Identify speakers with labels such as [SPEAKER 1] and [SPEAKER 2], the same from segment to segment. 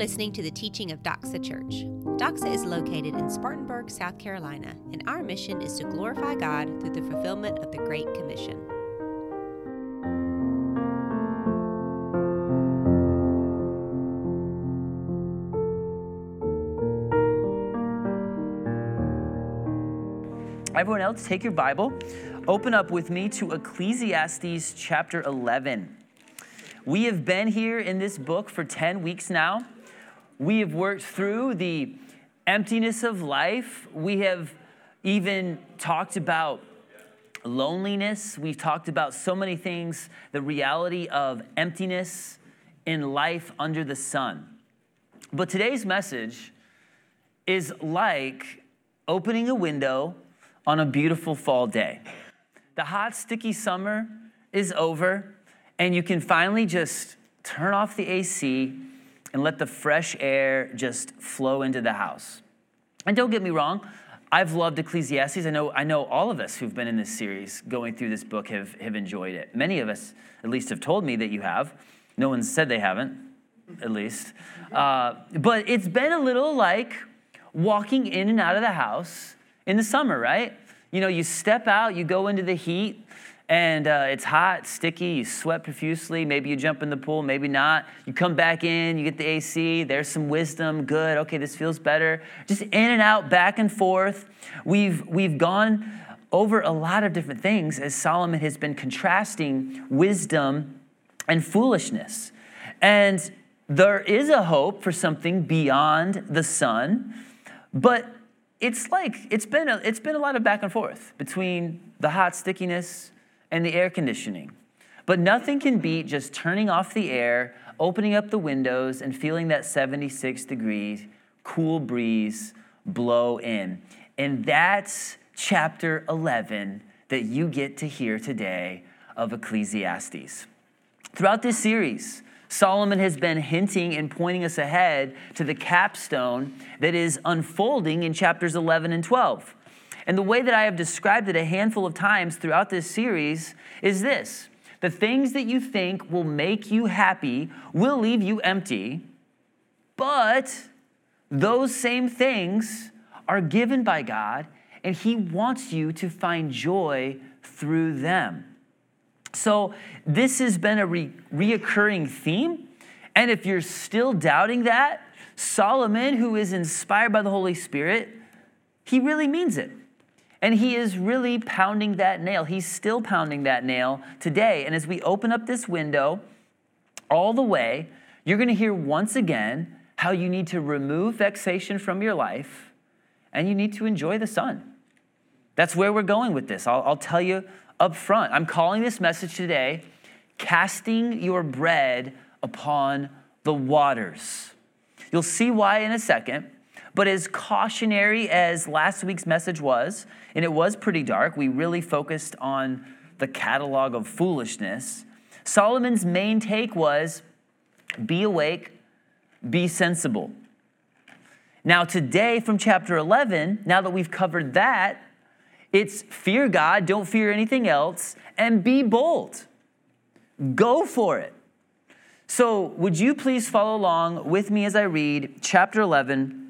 [SPEAKER 1] listening to the teaching of Doxa Church. Doxa is located in Spartanburg, South Carolina, and our mission is to glorify God through the fulfillment of the Great Commission.
[SPEAKER 2] Everyone else, take your Bible, open up with me to Ecclesiastes chapter 11. We have been here in this book for 10 weeks now. We have worked through the emptiness of life. We have even talked about loneliness. We've talked about so many things, the reality of emptiness in life under the sun. But today's message is like opening a window on a beautiful fall day. The hot, sticky summer is over and you can finally just turn off the AC and let the fresh air just flow into the house. And don't get me wrong, I've loved Ecclesiastes. I know, I know all of us who've been in this series going through this book have, have enjoyed it. Many of us, at least, have told me that you have. No one said they haven't, at least. Uh, but it's been a little like walking in and out of the house in the summer, right? You know, you step out, you go into the heat, and uh, it's hot, sticky, you sweat profusely. Maybe you jump in the pool, maybe not. You come back in, you get the AC, there's some wisdom, good, okay, this feels better. Just in and out, back and forth. We've, we've gone over a lot of different things as Solomon has been contrasting wisdom and foolishness. And there is a hope for something beyond the sun, but it's like it's been a, it's been a lot of back and forth between the hot stickiness and the air conditioning. But nothing can beat just turning off the air, opening up the windows, and feeling that 76 degrees cool breeze blow in. And that's chapter 11 that you get to hear today of Ecclesiastes. Throughout this series, Solomon has been hinting and pointing us ahead to the capstone that is unfolding in chapters 11 and 12. And the way that I have described it a handful of times throughout this series is this the things that you think will make you happy will leave you empty, but those same things are given by God, and He wants you to find joy through them. So, this has been a re- reoccurring theme. And if you're still doubting that, Solomon, who is inspired by the Holy Spirit, he really means it. And he is really pounding that nail. He's still pounding that nail today. And as we open up this window all the way, you're going to hear once again how you need to remove vexation from your life and you need to enjoy the sun. That's where we're going with this. I'll, I'll tell you up front. I'm calling this message today casting your bread upon the waters. You'll see why in a second. But as cautionary as last week's message was, and it was pretty dark, we really focused on the catalog of foolishness. Solomon's main take was be awake, be sensible. Now, today from chapter 11, now that we've covered that, it's fear God, don't fear anything else, and be bold. Go for it. So, would you please follow along with me as I read chapter 11,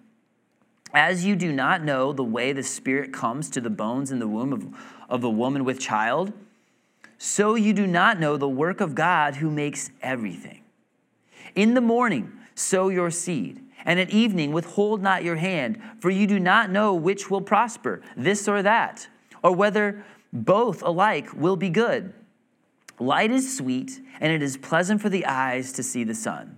[SPEAKER 2] As you do not know the way the Spirit comes to the bones in the womb of, of a woman with child, so you do not know the work of God who makes everything. In the morning, sow your seed, and at evening, withhold not your hand, for you do not know which will prosper, this or that, or whether both alike will be good. Light is sweet, and it is pleasant for the eyes to see the sun.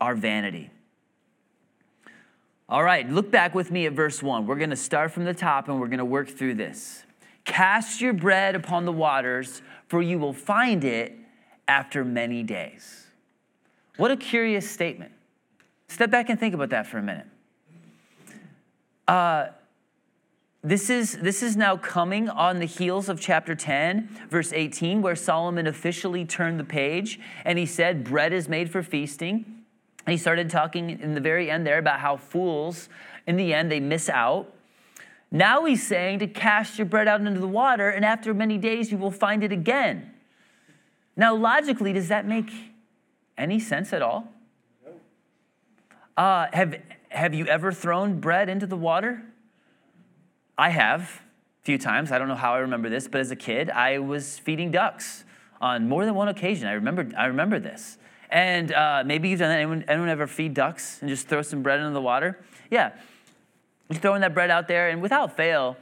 [SPEAKER 2] are vanity. All right, look back with me at verse 1. We're going to start from the top and we're going to work through this. Cast your bread upon the waters, for you will find it after many days. What a curious statement. Step back and think about that for a minute. Uh, this is, this is now coming on the heels of chapter 10, verse 18, where Solomon officially turned the page and he said, Bread is made for feasting. He started talking in the very end there about how fools, in the end, they miss out. Now he's saying to cast your bread out into the water, and after many days, you will find it again. Now, logically, does that make any sense at all? Uh, have, have you ever thrown bread into the water? I have a few times. I don't know how I remember this, but as a kid, I was feeding ducks on more than one occasion. I remember, I remember this. And uh, maybe you've done that. Anyone, anyone ever feed ducks and just throw some bread into the water? Yeah. You're throwing that bread out there, and without fail,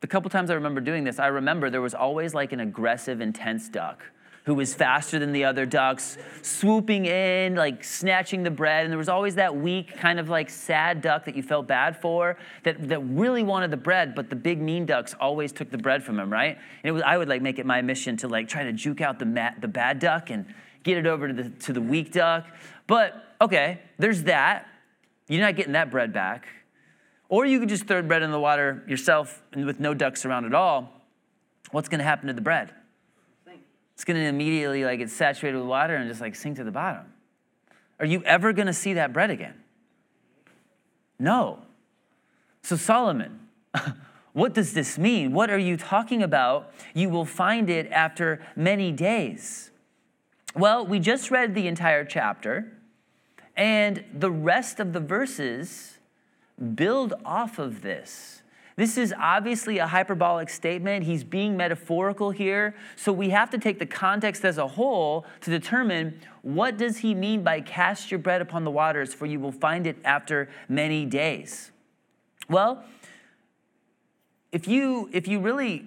[SPEAKER 2] the couple times I remember doing this, I remember there was always like an aggressive, intense duck who was faster than the other ducks, swooping in, like snatching the bread. And there was always that weak, kind of like sad duck that you felt bad for that, that really wanted the bread, but the big mean ducks always took the bread from him, right? And it was, I would like make it my mission to like try to juke out the, mat, the bad duck and get it over to the, to the weak duck. But okay, there's that. You're not getting that bread back. Or you could just throw bread in the water yourself and with no ducks around at all. What's going to happen to the bread? it's going to immediately like get saturated with water and just like sink to the bottom. Are you ever going to see that bread again? No. So, Solomon, what does this mean? What are you talking about? You will find it after many days. Well, we just read the entire chapter, and the rest of the verses build off of this. This is obviously a hyperbolic statement. He's being metaphorical here. So we have to take the context as a whole to determine what does he mean by cast your bread upon the waters for you will find it after many days. Well, if you if you really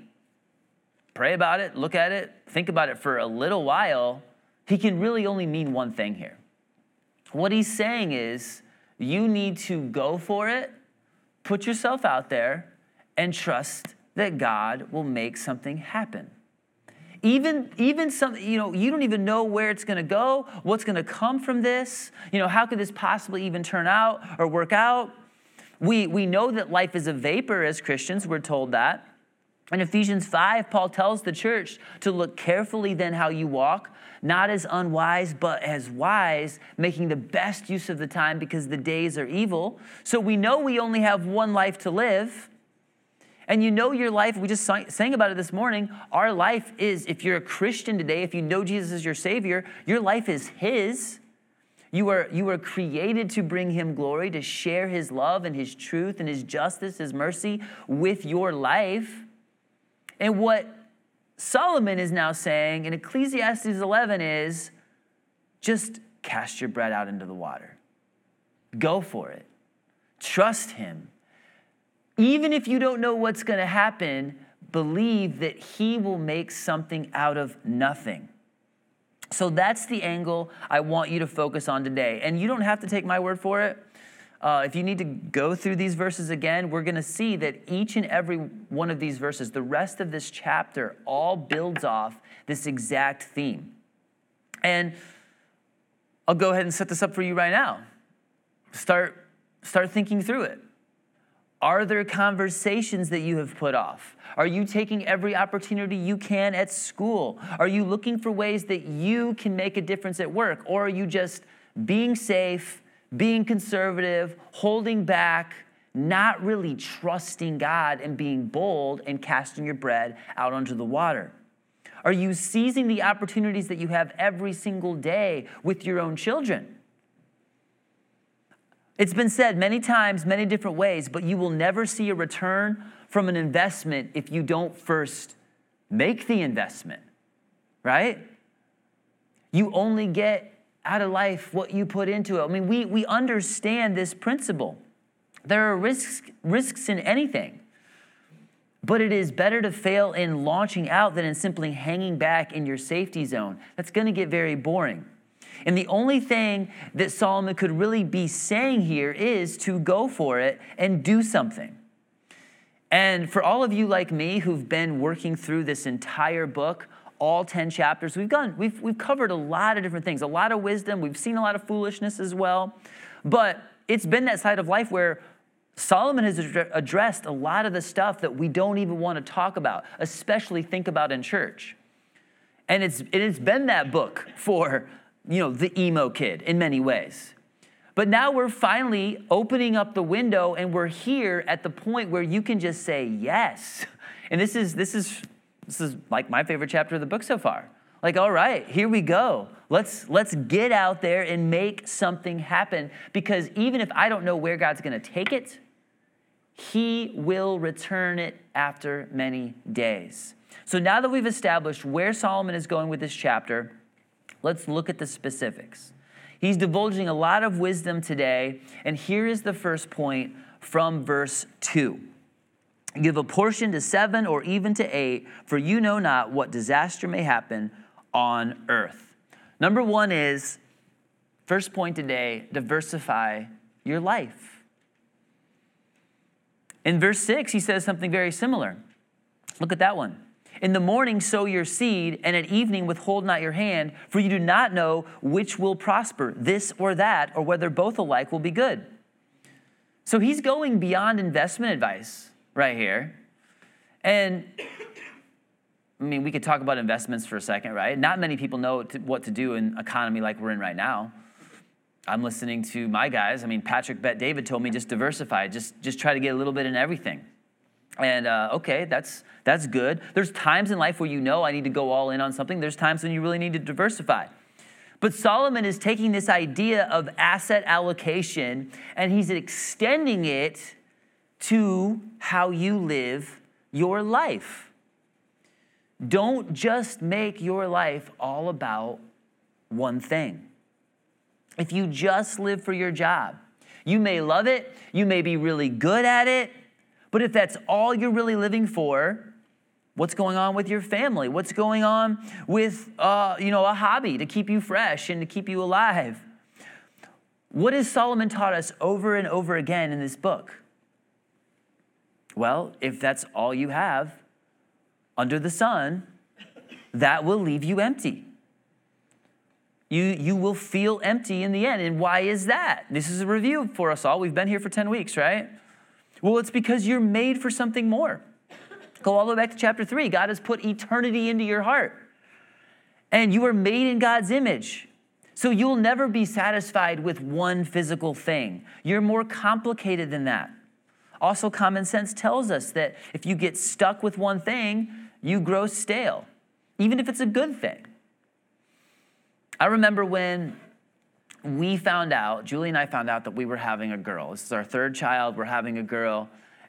[SPEAKER 2] pray about it, look at it, think about it for a little while, he can really only mean one thing here. What he's saying is you need to go for it, put yourself out there, and trust that God will make something happen. Even, even some, you know, you don't even know where it's gonna go, what's gonna come from this. You know, how could this possibly even turn out or work out? We, we know that life is a vapor as Christians, we're told that. In Ephesians 5, Paul tells the church to look carefully then how you walk, not as unwise, but as wise, making the best use of the time because the days are evil. So we know we only have one life to live. And you know your life, we just sang about it this morning. Our life is, if you're a Christian today, if you know Jesus as your Savior, your life is His. You are, you are created to bring Him glory, to share His love and His truth and His justice, His mercy with your life. And what Solomon is now saying in Ecclesiastes 11 is just cast your bread out into the water. Go for it. Trust Him even if you don't know what's going to happen, believe that He will make something out of nothing. So that's the angle I want you to focus on today. And you don't have to take my word for it. Uh, if you need to go through these verses again, we're going to see that each and every one of these verses, the rest of this chapter, all builds off this exact theme. And I'll go ahead and set this up for you right now. Start, start thinking through it. Are there conversations that you have put off? Are you taking every opportunity you can at school? Are you looking for ways that you can make a difference at work? Or are you just being safe, being conservative, holding back, not really trusting God and being bold and casting your bread out onto the water? Are you seizing the opportunities that you have every single day with your own children? It's been said many times, many different ways, but you will never see a return from an investment if you don't first make the investment, right? You only get out of life what you put into it. I mean, we, we understand this principle. There are risks, risks in anything. But it is better to fail in launching out than in simply hanging back in your safety zone. That's going to get very boring. And the only thing that Solomon could really be saying here is to go for it and do something. And for all of you like me who've been working through this entire book, all 10 chapters, we've gone, we've, we've covered a lot of different things, a lot of wisdom, we've seen a lot of foolishness as well. But it's been that side of life where Solomon has addressed a lot of the stuff that we don't even want to talk about, especially think about in church. And it's, it's been that book for, you know, the emo kid in many ways. But now we're finally opening up the window and we're here at the point where you can just say yes. And this is this is this is like my favorite chapter of the book so far. Like, all right, here we go. Let's let's get out there and make something happen because even if I don't know where God's going to take it, he will return it after many days. So now that we've established where Solomon is going with this chapter, let's look at the specifics. He's divulging a lot of wisdom today, and here is the first point from verse 2. Give a portion to seven or even to eight, for you know not what disaster may happen on earth. Number one is, first point today, diversify your life. In verse 6, he says something very similar. Look at that one. In the morning, sow your seed, and at evening, withhold not your hand, for you do not know which will prosper, this or that, or whether both alike will be good. So he's going beyond investment advice right here. And I mean, we could talk about investments for a second, right? Not many people know what to do in economy like we're in right now. I'm listening to my guys. I mean, Patrick Bet David told me just diversify, just just try to get a little bit in everything. And uh, okay, that's that's good. There's times in life where you know I need to go all in on something. There's times when you really need to diversify. But Solomon is taking this idea of asset allocation and he's extending it to how you live your life. Don't just make your life all about one thing if you just live for your job. You may love it, you may be really good at it, but if that's all you're really living for, what's going on with your family? What's going on with uh, you know a hobby to keep you fresh and to keep you alive? What has Solomon taught us over and over again in this book? Well, if that's all you have under the sun, that will leave you empty you, you will feel empty in the end. And why is that? This is a review for us all. We've been here for 10 weeks, right? Well, it's because you're made for something more. Go all the way back to chapter 3. God has put eternity into your heart. And you are made in God's image. So you'll never be satisfied with one physical thing. You're more complicated than that. Also, common sense tells us that if you get stuck with one thing, you grow stale, even if it's a good thing. I remember when we found out, Julie and I found out that we were having a girl. This is our third child, we're having a girl.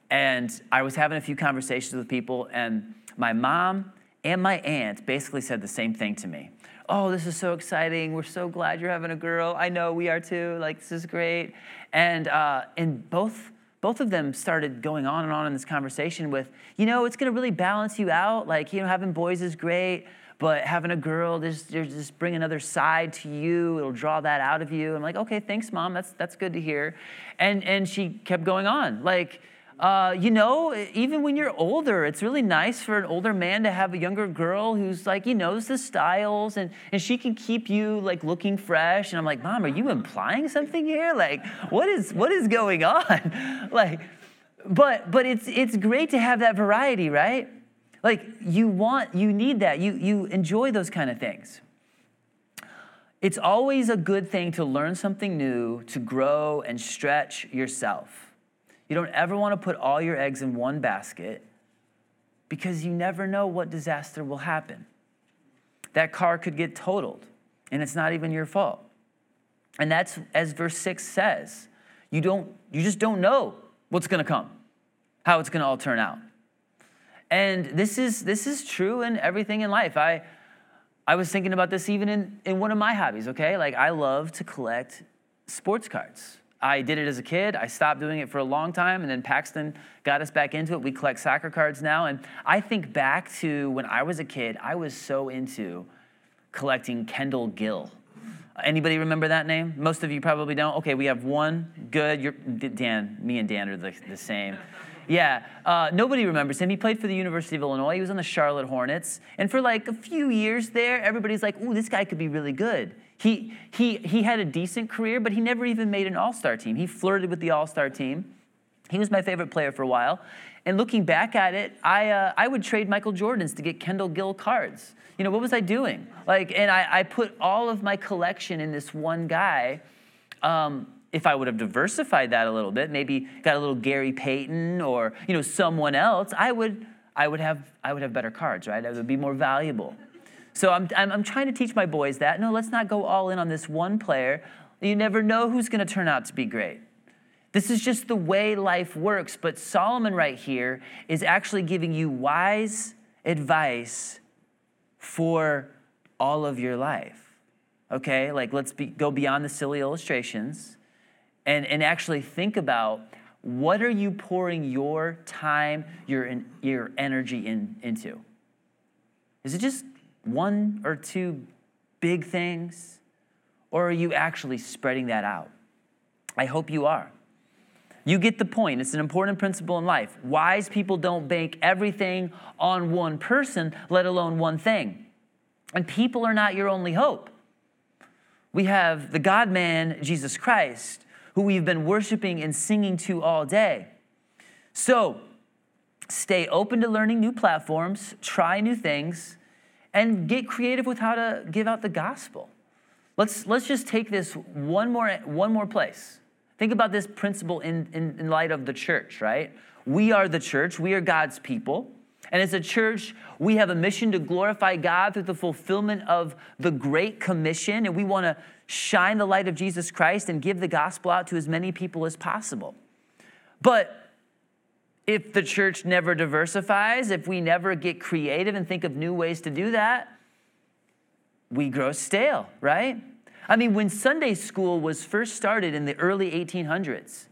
[SPEAKER 2] And I was having a few conversations with people, and my mom and my aunt basically said the same thing to me. Oh, this is so exciting. We're so glad you're having a girl. I know we are too. Like, this is great. And, uh, and both, both of them started going on and on in this conversation with, you know, it's going to really balance you out. Like, you know, having boys is great but having a girl, just, just bring another side to you. It'll draw that out of you. I'm like, okay, thanks, mom. That's, that's good to hear. And, and she kept going on. Like, uh, you know, even when you're older, it's really nice for an older man to have a younger girl who's like, he knows the styles and, and she can keep you like looking fresh. And I'm like, mom, are you implying something here? Like, what is, what is going on? like, but, but it's, it's great to have that variety, right? Like you want, you need that. You, you enjoy those kind of things. It's always a good thing to learn something new, to grow and stretch yourself. You don't ever want to put all your eggs in one basket because you never know what disaster will happen. That car could get totaled and it's not even your fault. And that's as verse 6 says. You don't you just don't know what's going to come, how it's going to all turn out. And this is this is true in everything in life. I I was thinking about this even in, in one of my hobbies, okay? Like, I love to collect sports cards. I did it as a kid. I stopped doing it for a long time, and then Paxton got us back into it. We collect soccer cards now. And I think back to when I was a kid, I was so into collecting Kendall Gill. Anybody remember that name? Most of you probably don't. Okay, we have one. Good. You're, Dan, me and Dan are the, the same. Yeah, uh, nobody remembers him. He played for the University of Illinois. He was on the Charlotte Hornets. And for like a few years there, everybody's like, ooh, this guy could be really good. He, he, he had a decent career, but he never even made an all star team. He flirted with the all star team. He was my favorite player for a while. And looking back at it, I, uh, I would trade Michael Jordans to get Kendall Gill cards. You know, what was I doing? Like, and I, I put all of my collection in this one guy. Um, if I would have diversified that a little bit, maybe got a little Gary Payton or you know someone else, I would I would have I would have better cards, right? It would be more valuable. So I'm, I'm, I'm trying to teach my boys that no, let's not go all in on this one player. You never know who's going to turn out to be great. This is just the way life works. But Solomon, right here, is actually giving you wise advice for all of your life. Okay? Like, let's be, go beyond the silly illustrations and, and actually think about what are you pouring your time, your, your energy in, into? Is it just one or two big things? Or are you actually spreading that out? I hope you are. You get the point. It's an important principle in life. Wise people don't bank everything on one person, let alone one thing. And people are not your only hope. We have the God man, Jesus Christ, who we've been worshiping and singing to all day. So, stay open to learning new platforms, try new things, and get creative with how to give out the gospel. Let's, let's just take this one more, one more place. Think about this principle in, in, in light of the church, right? We are the church, we are God's people. And as a church, we have a mission to glorify God through the fulfillment of the Great Commission, and we want to shine the light of Jesus Christ and give the gospel out to as many people as possible. But if the church never diversifies, if we never get creative and think of new ways to do that, we grow stale, right? I mean, when Sunday school was first started in the early 1800s,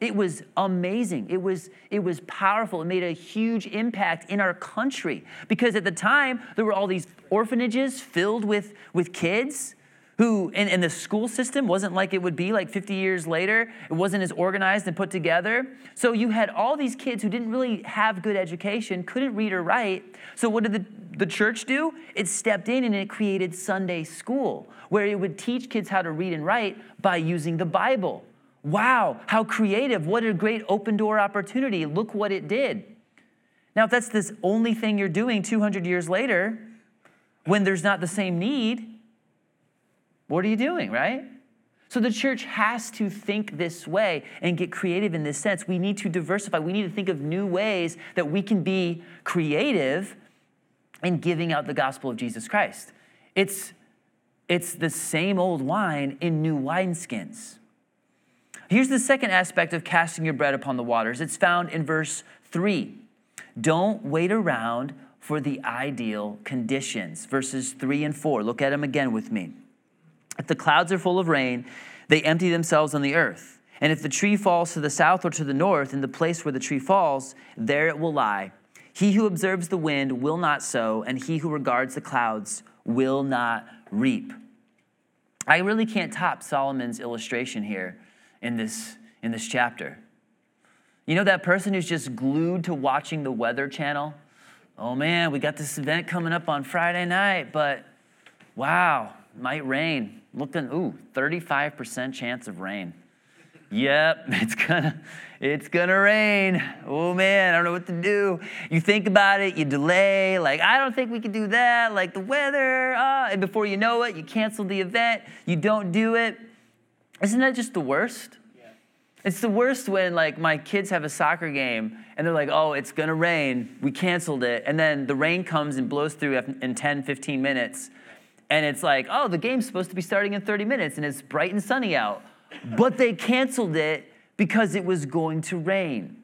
[SPEAKER 2] it was amazing. It was, it was powerful. It made a huge impact in our country because at the time, there were all these orphanages filled with, with kids who, and, the school system wasn't like it would be like 50 years later. It wasn't as organized and put together. So you had all these kids who didn't really have good education, couldn't read or write. So what did the, the church do? It stepped in and it created Sunday school, where it would teach kids how to read and write by using the Bible. Wow, how creative. What a great open door opportunity. Look what it did. Now, if that's this only thing you're doing 200 years later, when there's not the same need, what are you doing, right? So the church has to think this way and get creative in this sense. We need to diversify. We need to think of new ways that we can be creative in giving out the gospel of Jesus Christ. It's, it's the same old wine in new wineskins. Here's the second aspect of casting your bread upon the waters. It's found in verse 3. Don't wait around for the ideal conditions. Verses 3 and 4. Look at them again with me. If the clouds are full of rain, they empty themselves on the earth. And if the tree falls to the south or to the north, in the place where the tree falls, there it will lie. He who observes the wind will not sow, and he who regards the clouds will not reap. I really can't top Solomon's illustration here in this, in this chapter. You know that person who's just glued to watching the Weather Channel? Oh man, we got this event coming up on Friday night, but wow, might rain. Looking, ooh, 35% chance of rain. Yep, it's gonna, it's gonna rain. Oh man, I don't know what to do. You think about it, you delay, like, I don't think we can do that, like the weather, ah, and before you know it, you cancel the event, you don't do it. Isn't that just the worst? Yeah. It's the worst when like my kids have a soccer game and they're like, oh, it's gonna rain. We canceled it. And then the rain comes and blows through in 10, 15 minutes. And it's like, oh, the game's supposed to be starting in 30 minutes and it's bright and sunny out. But they canceled it because it was going to rain.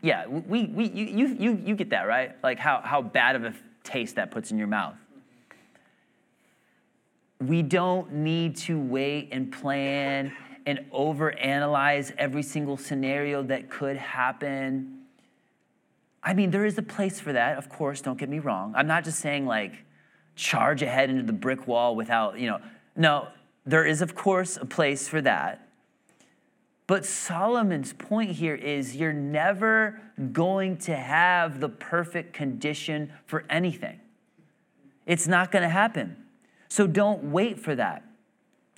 [SPEAKER 2] Yeah, we, we, you, you, you get that, right? Like how, how bad of a taste that puts in your mouth. we don't need to wait and plan and overanalyze every single scenario that could happen. I mean, there is a place for that, of course, don't get me wrong. I'm not just saying like charge ahead into the brick wall without, you know, no, there is, of course, a place for that. But Solomon's point here is you're never going to have the perfect condition for anything. It's not going to happen. So don't wait for that.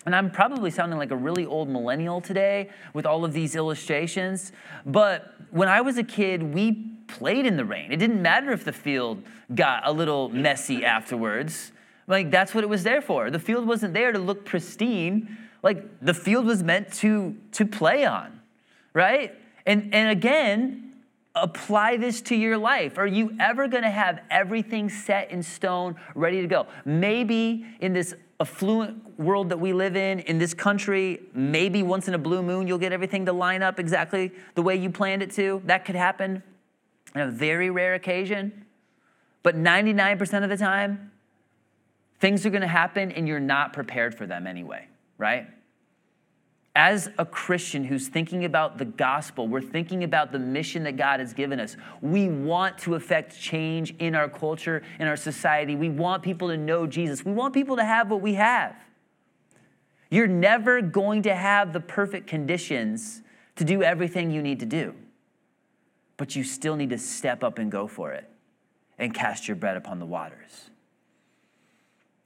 [SPEAKER 2] And I'm probably sounding like a really old millennial today with all of these illustrations. But when I was a kid, we played in the rain. It didn't matter if the field got a little messy afterwards. Like, that's what it was there for. The field wasn't there to look pristine. Like, the field was meant to, to play on, right? And, and again, apply this to your life. Are you ever going to have everything set in stone, ready to go? Maybe in this affluent world that we live in, in this country, maybe once in a blue moon you'll get everything to line up exactly the way you planned it to. That could happen on a very rare occasion. But 99% of the time, things are going to happen and you're not prepared for them anyway, right? As a Christian who's thinking about the gospel, we're thinking about the mission that God has given us. We want to affect change in our culture, in our society. We want people to know Jesus. We want people to have what we have. You're never going to have the perfect conditions to do everything you need to do, but you still need to step up and go for it and cast your bread upon the waters.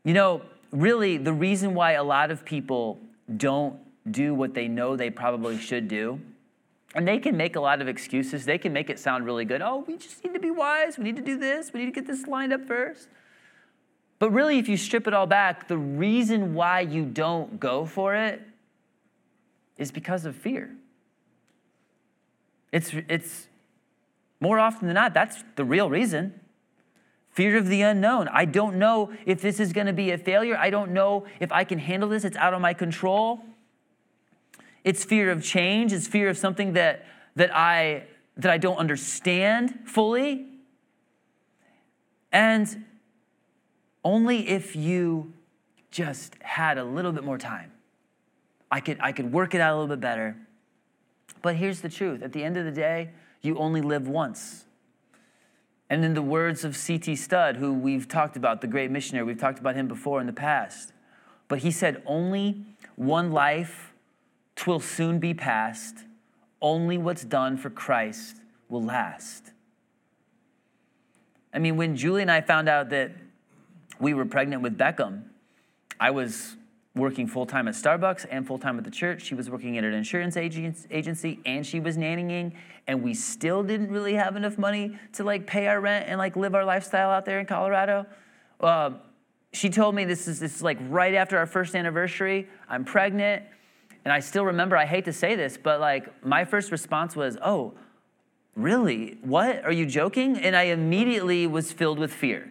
[SPEAKER 2] You know, really, the reason why a lot of people don't do what they know they probably should do. And they can make a lot of excuses. They can make it sound really good. Oh, we just need to be wise. We need to do this. We need to get this lined up first. But really, if you strip it all back, the reason why you don't go for it is because of fear. It's, it's more often than not, that's the real reason. Fear of the unknown. I don't know if this is going to be a failure. I don't know if I can handle this. It's out of my control. It's fear of change, it's fear of something that, that, I, that I don't understand fully. And only if you just had a little bit more time, I could, I could work it out a little bit better. But here's the truth at the end of the day, you only live once. And in the words of C.T. Studd, who we've talked about, the great missionary, we've talked about him before in the past, but he said, only one life Twill soon be past. Only what's done for Christ will last. I mean, when Julie and I found out that we were pregnant with Beckham, I was working full time at Starbucks and full time at the church. She was working at an insurance agency and she was nannying. And we still didn't really have enough money to like pay our rent and like live our lifestyle out there in Colorado. Uh, she told me this is, this is like right after our first anniversary. I'm pregnant. And I still remember, I hate to say this, but like my first response was, oh, really? What? Are you joking? And I immediately was filled with fear.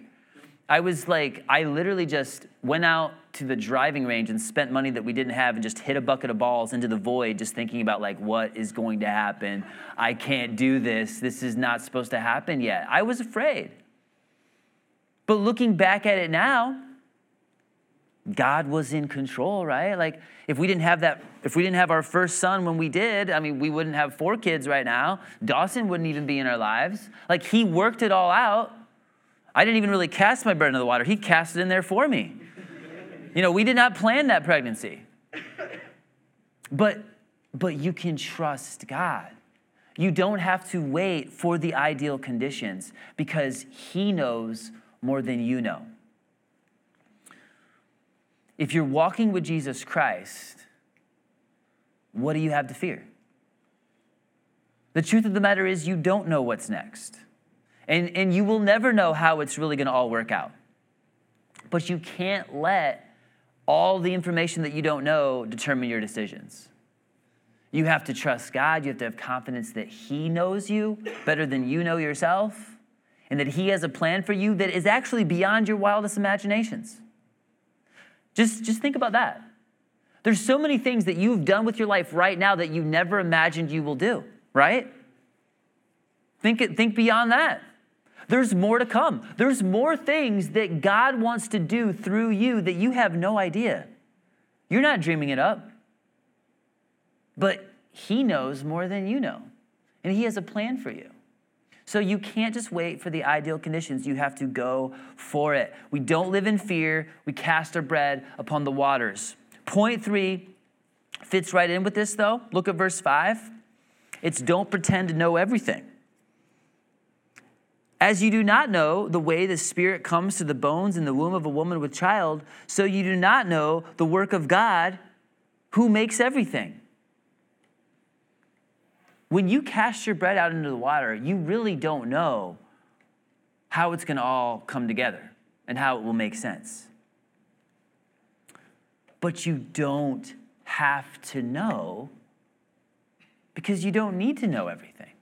[SPEAKER 2] I was like, I literally just went out to the driving range and spent money that we didn't have and just hit a bucket of balls into the void, just thinking about like, what is going to happen? I can't do this. This is not supposed to happen yet. I was afraid. But looking back at it now, God was in control, right? Like if we didn't have that, if we didn't have our first son when we did, I mean, we wouldn't have four kids right now. Dawson wouldn't even be in our lives. Like he worked it all out. I didn't even really cast my bread into the water. He cast it in there for me. You know, we did not plan that pregnancy. But but you can trust God. You don't have to wait for the ideal conditions because he knows more than you know if you're walking with Jesus Christ, what do you have to fear? The truth of the matter is, you don't know what's next. And, and you will never know how it's really going to all work out. But you can't let all the information that you don't know determine your decisions. You have to trust God. You have to have confidence that He knows you better than you know yourself, and that He has a plan for you that is actually beyond your wildest imaginations. Just, just think about that. There's so many things that you've done with your life right now that you never imagined you will do, right? Think, think beyond that. There's more to come. There's more things that God wants to do through you that you have no idea. You're not dreaming it up. But He knows more than you know, and He has a plan for you. So you can't just wait for the ideal conditions. You have to go for it. We don't live in fear, we cast our bread upon the waters. Point three fits right in with this, though. Look at verse five. It's don't pretend to know everything. As you do not know the way the Spirit comes to the bones in the womb of a woman with child, so you do not know the work of God who makes everything. When you cast your bread out into the water, you really don't know how it's going to all come together and how it will make sense. But you don't have to know because you don't need to know everything.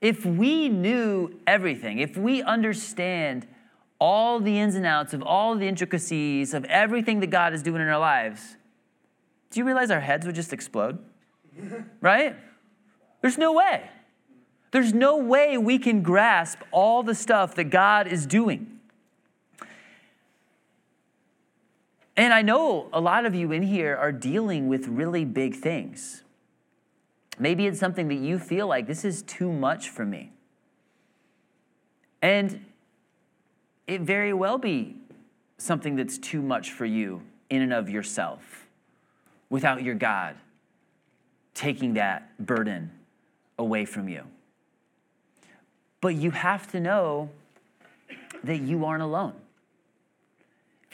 [SPEAKER 2] If we knew everything, if we understand all the ins and outs of all the intricacies of everything that God is doing in our lives, do you realize our heads would just explode? right? There's no way. There's no way we can grasp all the stuff that God is doing. And I know a lot of you in here are dealing with really big things. Maybe it's something that you feel like this is too much for me. And it very well be something that's too much for you in and of yourself without your God taking that burden away from you. But you have to know that you aren't alone.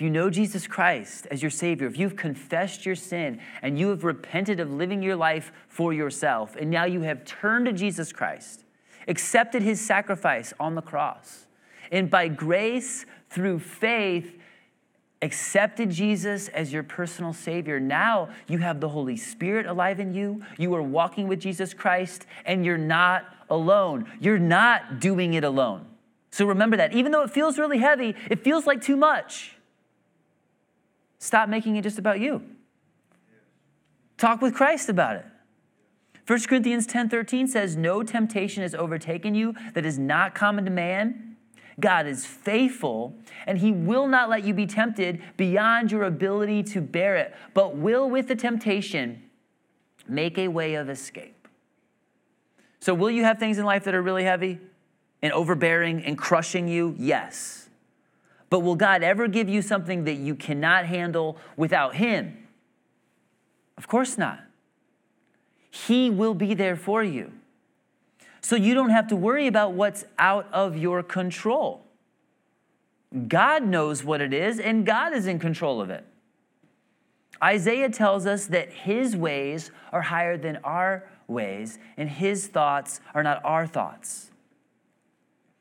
[SPEAKER 2] You know Jesus Christ as your Savior, if you've confessed your sin and you have repented of living your life for yourself, and now you have turned to Jesus Christ, accepted His sacrifice on the cross, and by grace through faith, accepted Jesus as your personal Savior, now you have the Holy Spirit alive in you. You are walking with Jesus Christ, and you're not alone. You're not doing it alone. So remember that. Even though it feels really heavy, it feels like too much. Stop making it just about you. Talk with Christ about it. 1 Corinthians 10 13 says, No temptation has overtaken you that is not common to man. God is faithful, and He will not let you be tempted beyond your ability to bear it, but will, with the temptation, make a way of escape. So, will you have things in life that are really heavy and overbearing and crushing you? Yes. But will God ever give you something that you cannot handle without Him? Of course not. He will be there for you so you don't have to worry about what's out of your control. God knows what it is, and God is in control of it. Isaiah tells us that his ways are higher than our ways, and his thoughts are not our thoughts.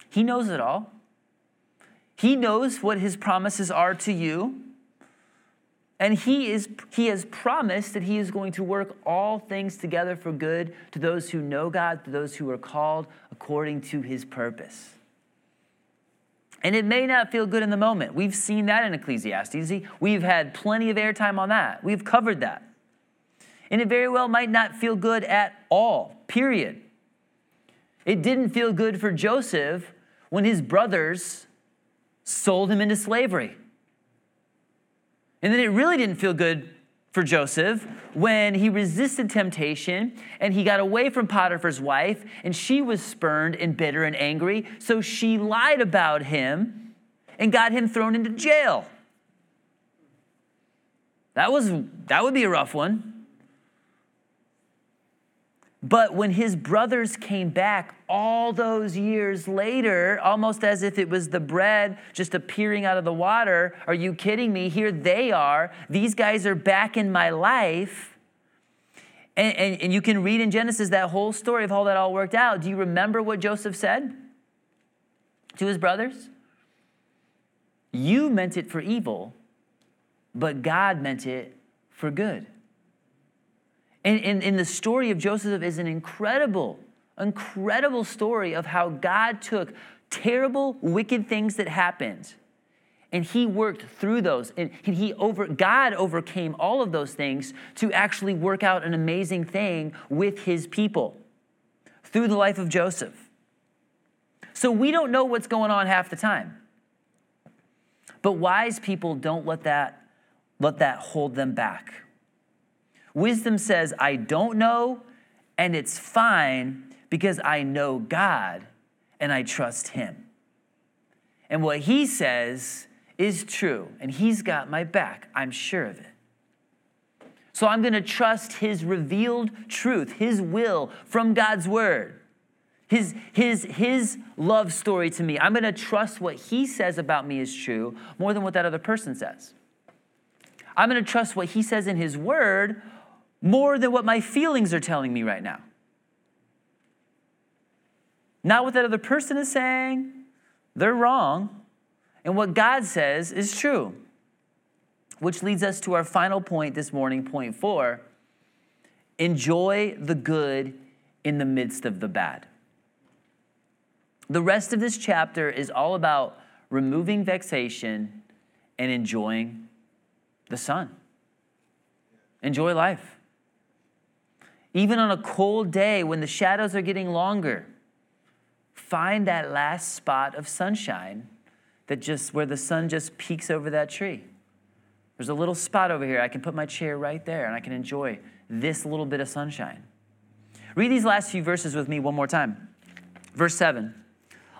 [SPEAKER 2] He knows it all. He knows what his promises are to you. And he, is, he has promised that he is going to work all things together for good to those who know God, to those who are called according to his purpose. And it may not feel good in the moment. We've seen that in Ecclesiastes. We've had plenty of airtime on that. We've covered that. And it very well might not feel good at all, period. It didn't feel good for Joseph when his brothers sold him into slavery. And then it really didn't feel good for Joseph when he resisted temptation and he got away from Potiphar's wife and she was spurned and bitter and angry. So she lied about him and got him thrown into jail. That was that would be a rough one. But when his brothers came back all those years later, almost as if it was the bread just appearing out of the water, are you kidding me? Here they are. These guys are back in my life. And, and, and you can read in Genesis that whole story of how that all worked out. Do you remember what Joseph said to his brothers? You meant it for evil, but God meant it for good. And, and, and the story of Joseph is an incredible, incredible story of how God took terrible, wicked things that happened and he worked through those and he over god overcame all of those things to actually work out an amazing thing with his people through the life of joseph So we don't know what's going on half the time. But wise people don't let that, let that hold them back. Wisdom says, I don't know, and it's fine because I know God and I trust Him. And what He says is true, and He's got my back. I'm sure of it. So I'm going to trust His revealed truth, His will from God's Word. His, his, his love story to me. I'm going to trust what he says about me is true more than what that other person says. I'm going to trust what he says in his word more than what my feelings are telling me right now. Not what that other person is saying, they're wrong. And what God says is true. Which leads us to our final point this morning, point four enjoy the good in the midst of the bad. The rest of this chapter is all about removing vexation and enjoying the sun. Enjoy life. Even on a cold day when the shadows are getting longer, find that last spot of sunshine that just where the sun just peeks over that tree. There's a little spot over here. I can put my chair right there and I can enjoy this little bit of sunshine. Read these last few verses with me one more time. Verse 7.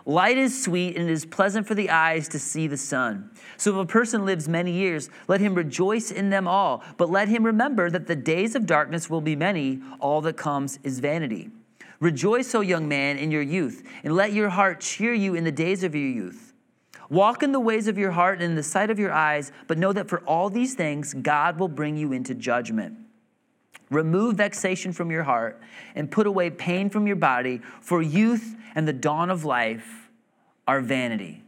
[SPEAKER 2] Light is sweet and it is pleasant for the eyes to see the sun. So if a person lives many years, let him rejoice in them all. But let him remember that the days of darkness will be many. All that comes is vanity. Rejoice, O young man, in your youth, and let your heart cheer you in the days of your youth. Walk in the ways of your heart and in the sight of your eyes, but know that for all these things, God will bring you into judgment. Remove vexation from your heart and put away pain from your body, for youth and the dawn of life are vanity.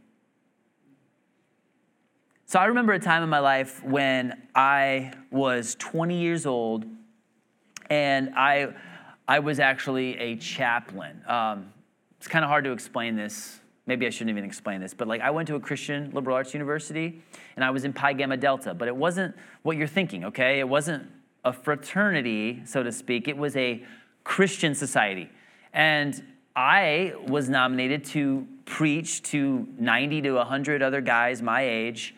[SPEAKER 2] So I remember a time in my life when I was 20 years old and I, I was actually a chaplain. Um, it's kind of hard to explain this. Maybe I shouldn't even explain this, but like I went to a Christian liberal arts university and I was in Pi Gamma Delta, but it wasn't what you're thinking, okay? It wasn't a fraternity, so to speak. It was a Christian society. And I was nominated to preach to 90 to 100 other guys my age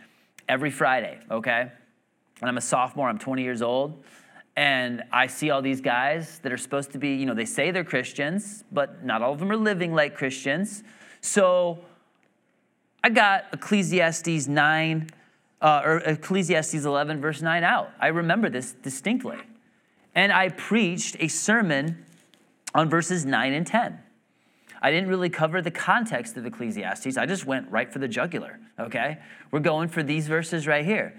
[SPEAKER 2] every Friday, okay? And I'm a sophomore, I'm 20 years old. And I see all these guys that are supposed to be, you know, they say they're Christians, but not all of them are living like Christians. So I got Ecclesiastes 9 uh, or Ecclesiastes 11, verse 9 out. I remember this distinctly. And I preached a sermon on verses 9 and 10. I didn't really cover the context of Ecclesiastes. I just went right for the jugular, okay? We're going for these verses right here.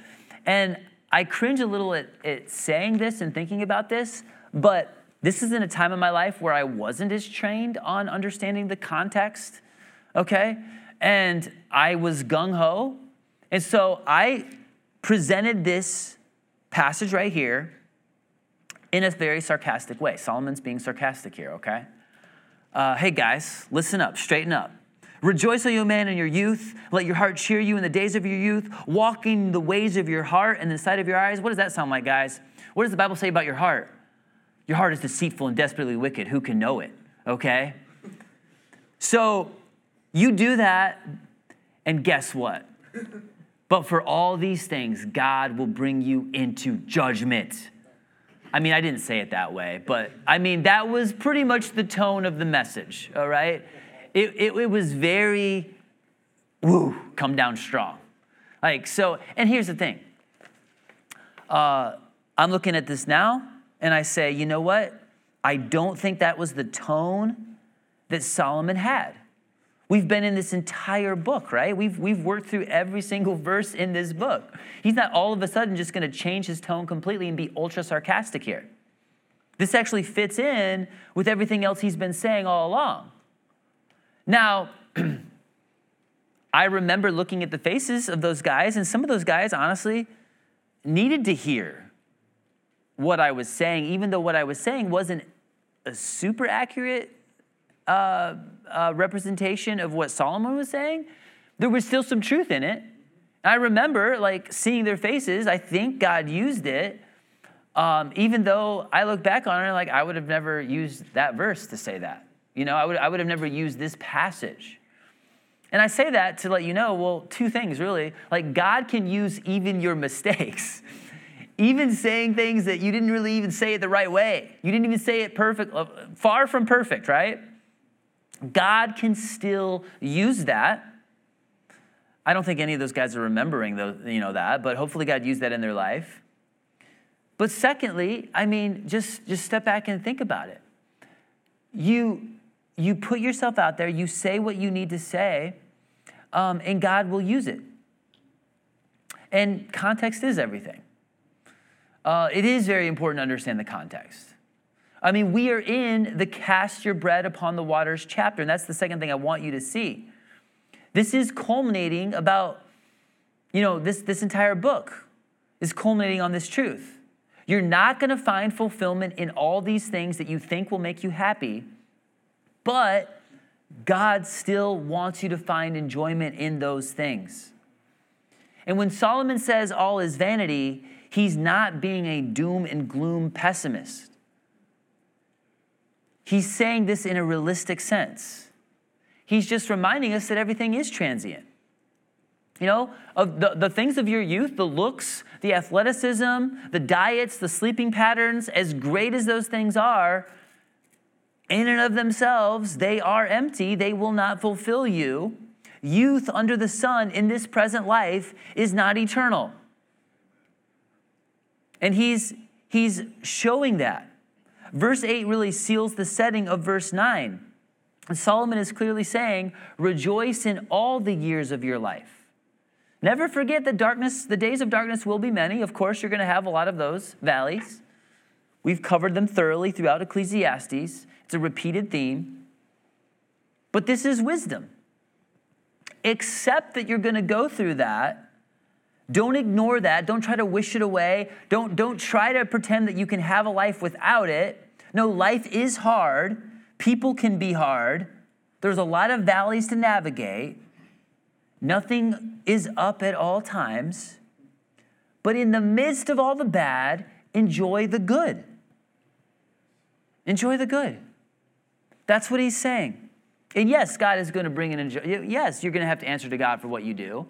[SPEAKER 2] And I cringe a little at, at saying this and thinking about this, but this is in a time in my life where I wasn't as trained on understanding the context, okay? And I was gung ho and so I presented this passage right here in a very sarcastic way. Solomon's being sarcastic here, okay? Uh, hey guys, listen up, straighten up. Rejoice, O you man, in your youth. Let your heart cheer you in the days of your youth, walking the ways of your heart and the sight of your eyes. What does that sound like, guys? What does the Bible say about your heart? Your heart is deceitful and desperately wicked. Who can know it? Okay? So you do that, and guess what? But for all these things, God will bring you into judgment. I mean, I didn't say it that way, but I mean, that was pretty much the tone of the message, all right? It, it, it was very, woo, come down strong. Like, so, and here's the thing uh, I'm looking at this now, and I say, you know what? I don't think that was the tone that Solomon had. We've been in this entire book, right? We've, we've worked through every single verse in this book. He's not all of a sudden just going to change his tone completely and be ultra sarcastic here. This actually fits in with everything else he's been saying all along. Now, I remember looking at the faces of those guys, and some of those guys, honestly, needed to hear what I was saying, even though what I was saying wasn't a super accurate uh, uh, representation of what Solomon was saying, there was still some truth in it. I remember like seeing their faces. I think God used it. Um, even though I look back on it, like I would have never used that verse to say that. You know, I would, I would have never used this passage. And I say that to let you know, well, two things really. Like, God can use even your mistakes, even saying things that you didn't really even say it the right way. You didn't even say it perfect, uh, far from perfect, right? God can still use that. I don't think any of those guys are remembering the, you know, that, but hopefully God used that in their life. But secondly, I mean, just, just step back and think about it. You, you put yourself out there, you say what you need to say, um, and God will use it. And context is everything. Uh, it is very important to understand the context. I mean, we are in the cast your bread upon the waters chapter, and that's the second thing I want you to see. This is culminating about, you know, this, this entire book is culminating on this truth. You're not going to find fulfillment in all these things that you think will make you happy, but God still wants you to find enjoyment in those things. And when Solomon says all is vanity, he's not being a doom and gloom pessimist. He's saying this in a realistic sense. He's just reminding us that everything is transient. You know, of the, the things of your youth, the looks, the athleticism, the diets, the sleeping patterns, as great as those things are, in and of themselves, they are empty. They will not fulfill you. Youth under the sun in this present life is not eternal. And he's, he's showing that. Verse 8 really seals the setting of verse 9. And Solomon is clearly saying, Rejoice in all the years of your life. Never forget that darkness, the days of darkness will be many. Of course, you're going to have a lot of those valleys. We've covered them thoroughly throughout Ecclesiastes. It's a repeated theme. But this is wisdom. Accept that you're going to go through that don't ignore that. Don't try to wish it away. Don't, don't try to pretend that you can have a life without it. No, life is hard. People can be hard. There's a lot of valleys to navigate. Nothing is up at all times. But in the midst of all the bad, enjoy the good. Enjoy the good. That's what he's saying. And yes, God is going to bring an enjoy. Yes, you're going to have to answer to God for what you do.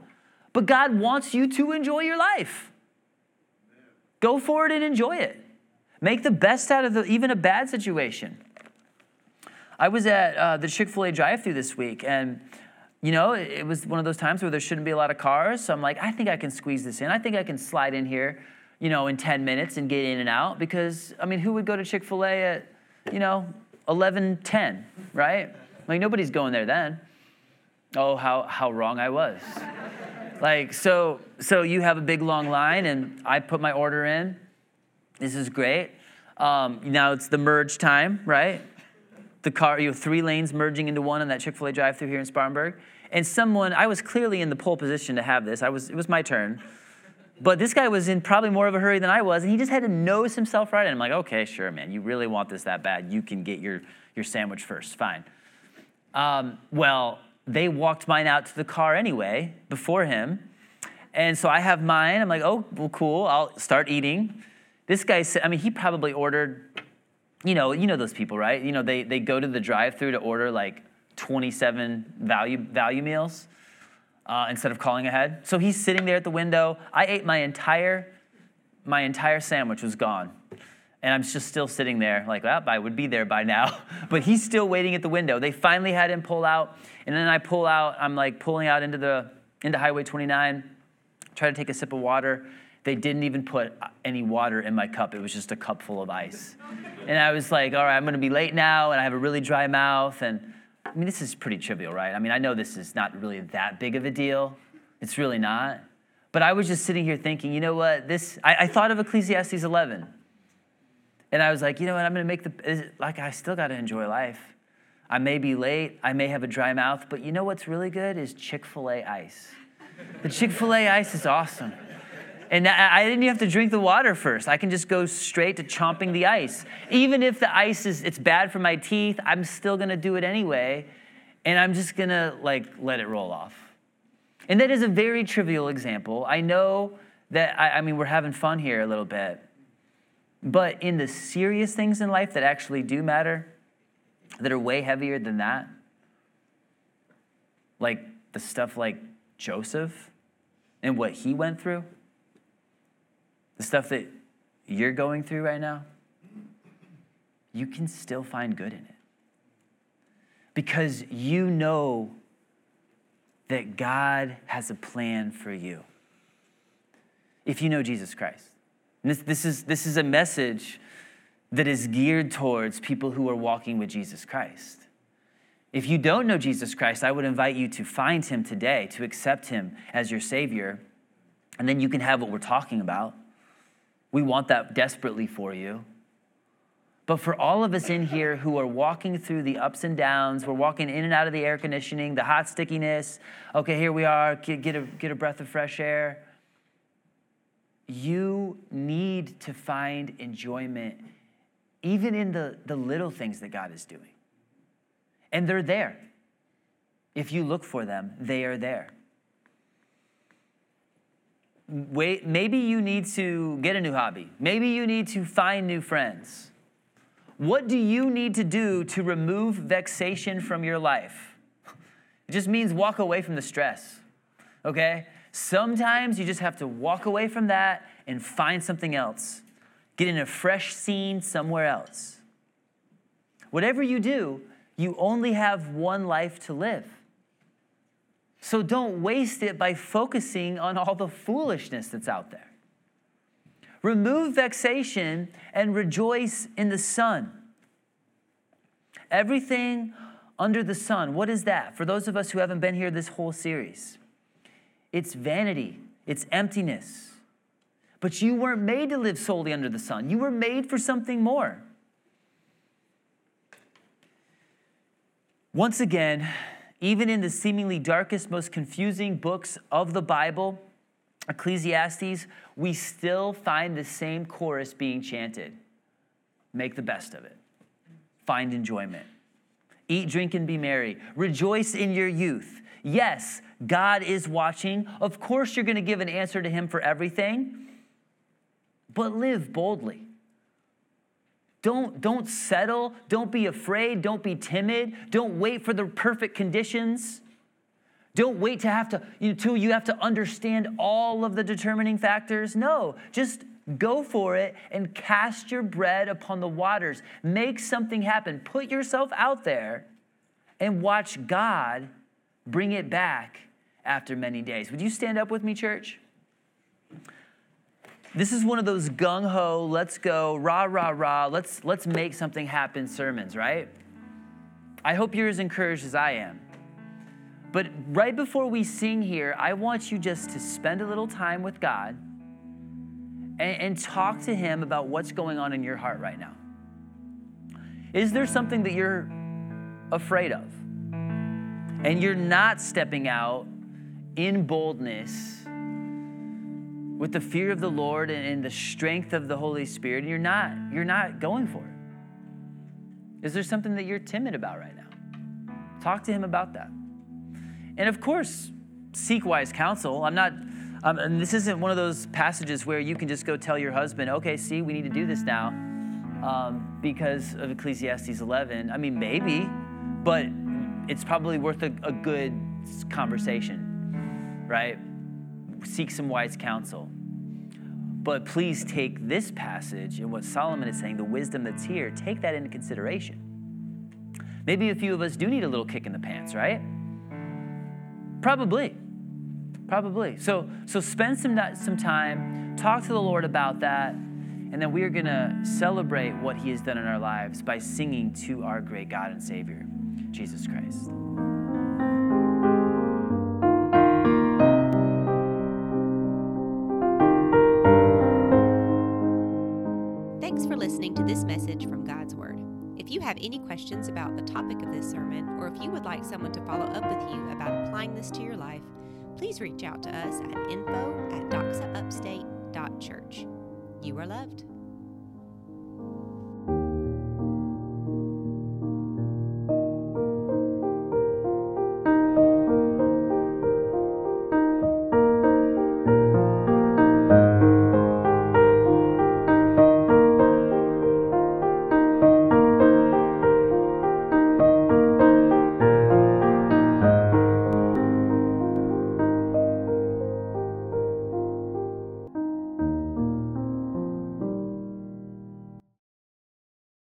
[SPEAKER 2] But God wants you to enjoy your life. Go for it and enjoy it. Make the best out of the, even a bad situation. I was at uh, the Chick fil A drive through this week, and you know, it was one of those times where there shouldn't be a lot of cars. So I'm like, I think I can squeeze this in. I think I can slide in here, you know, in 10 minutes and get in and out. Because, I mean, who would go to Chick fil A at, you know, 11, 10, right? Like, nobody's going there then. Oh, how, how wrong I was. Like, so, so you have a big long line, and I put my order in. This is great. Um, now it's the merge time, right? The car, you have three lanes merging into one on that Chick fil A drive through here in Spartanburg. And someone, I was clearly in the pole position to have this. I was, it was my turn. But this guy was in probably more of a hurry than I was, and he just had to nose himself right. in. I'm like, okay, sure, man, you really want this that bad. You can get your, your sandwich first, fine. Um, well, they walked mine out to the car anyway before him. And so I have mine. I'm like, oh, well, cool. I'll start eating. This guy said, I mean, he probably ordered, you know, you know those people, right? You know, they, they go to the drive through to order like 27 value, value meals uh, instead of calling ahead. So he's sitting there at the window. I ate my entire, my entire sandwich was gone. And I'm just still sitting there, like, well, I would be there by now. but he's still waiting at the window. They finally had him pull out. And then I pull out, I'm like pulling out into the into Highway 29, try to take a sip of water. They didn't even put uh, any water in my cup. It was just a cup full of ice. and I was like, all right, I'm gonna be late now, and I have a really dry mouth. And I mean, this is pretty trivial, right? I mean, I know this is not really that big of a deal. It's really not. But I was just sitting here thinking, you know what? This I, I thought of Ecclesiastes 11. And I was like, you know what? I'm going to make the, like, I still got to enjoy life. I may be late. I may have a dry mouth. But you know what's really good is Chick fil A ice. The Chick fil A ice is awesome. And I didn't even have to drink the water first. I can just go straight to chomping the ice. Even if the ice is, it's bad for my teeth, I'm still to do it anyway. And I'm just to, like, let it roll off. And that is a very trivial example. I know that, I, I mean, we're having fun here a little bit. But in the serious things in life that actually do matter, that are way heavier than that, like the stuff like Joseph and what he went through, the stuff that you're going through right now, you can still find good in it. Because you know that God has a plan for you. If you know Jesus Christ. This, this, is, this is a message that is geared towards people who are walking with Jesus Christ. If you don't know Jesus Christ, I would invite you to find him today, to accept him as your Savior, and then you can have what we're talking about. We want that desperately for you. But for all of us in here who are walking through the ups and downs, we're walking in and out of the air conditioning, the hot stickiness. Okay, here we are, get, get, a, get a breath of fresh air. You need to find enjoyment even in the, the little things that God is doing. And they're there. If you look for them, they are there. Wait, maybe you need to get a new hobby. Maybe you need to find new friends. What do you need to do to remove vexation from your life? It just means walk away from the stress, okay? Sometimes you just have to walk away from that and find something else. Get in a fresh scene somewhere else. Whatever you do, you only have one life to live. So don't waste it by focusing on all the foolishness that's out there. Remove vexation and rejoice in the sun. Everything under the sun, what is that? For those of us who haven't been here this whole series, it's vanity, it's emptiness. But you weren't made to live solely under the sun, you were made for something more. Once again, even in the seemingly darkest, most confusing books of the Bible, Ecclesiastes, we still find the same chorus being chanted Make the best of it, find enjoyment. Eat, drink, and be merry. Rejoice in your youth. Yes, God is watching. Of course, you're going to give an answer to Him for everything, but live boldly. Don't, don't settle. Don't be afraid. Don't be timid. Don't wait for the perfect conditions. Don't wait to have to, until you have to understand all of the determining factors. No, just go for it and cast your bread upon the waters. Make something happen. Put yourself out there and watch God bring it back after many days. Would you stand up with me, church? This is one of those gung ho, let's go, rah, rah, rah, let's, let's make something happen sermons, right? I hope you're as encouraged as I am. But right before we sing here, I want you just to spend a little time with God and, and talk to Him about what's going on in your heart right now. Is there something that you're afraid of? And you're not stepping out in boldness with the fear of the Lord and, the strength of the Holy Spirit, and you're not, you're not going for it. Is there something that you're timid about right now? Talk to him about that. And of course, seek wise counsel. I'm not, um, and this isn't one of those passages where you can just go tell your husband, okay, see, we need to do this now um, because of Ecclesiastes 11. I mean, maybe, but it's probably worth a, a good conversation, right? seek some wise counsel. But please take this passage and what Solomon is saying, the wisdom that's here, take that into consideration. Maybe a few of us do need a little kick in the pants, right? Probably. Probably. So, so spend some, some time, talk to the Lord about that, and then we are going to celebrate what He has done in our lives by singing to our great God and Savior, Jesus Christ. Thanks for listening to this message from God's Word.
[SPEAKER 1] If you have any questions about the topic of this sermon, or if you would like someone to follow up with you about applying this to your life, please reach out to us at info at doxaupstate.church. You are loved.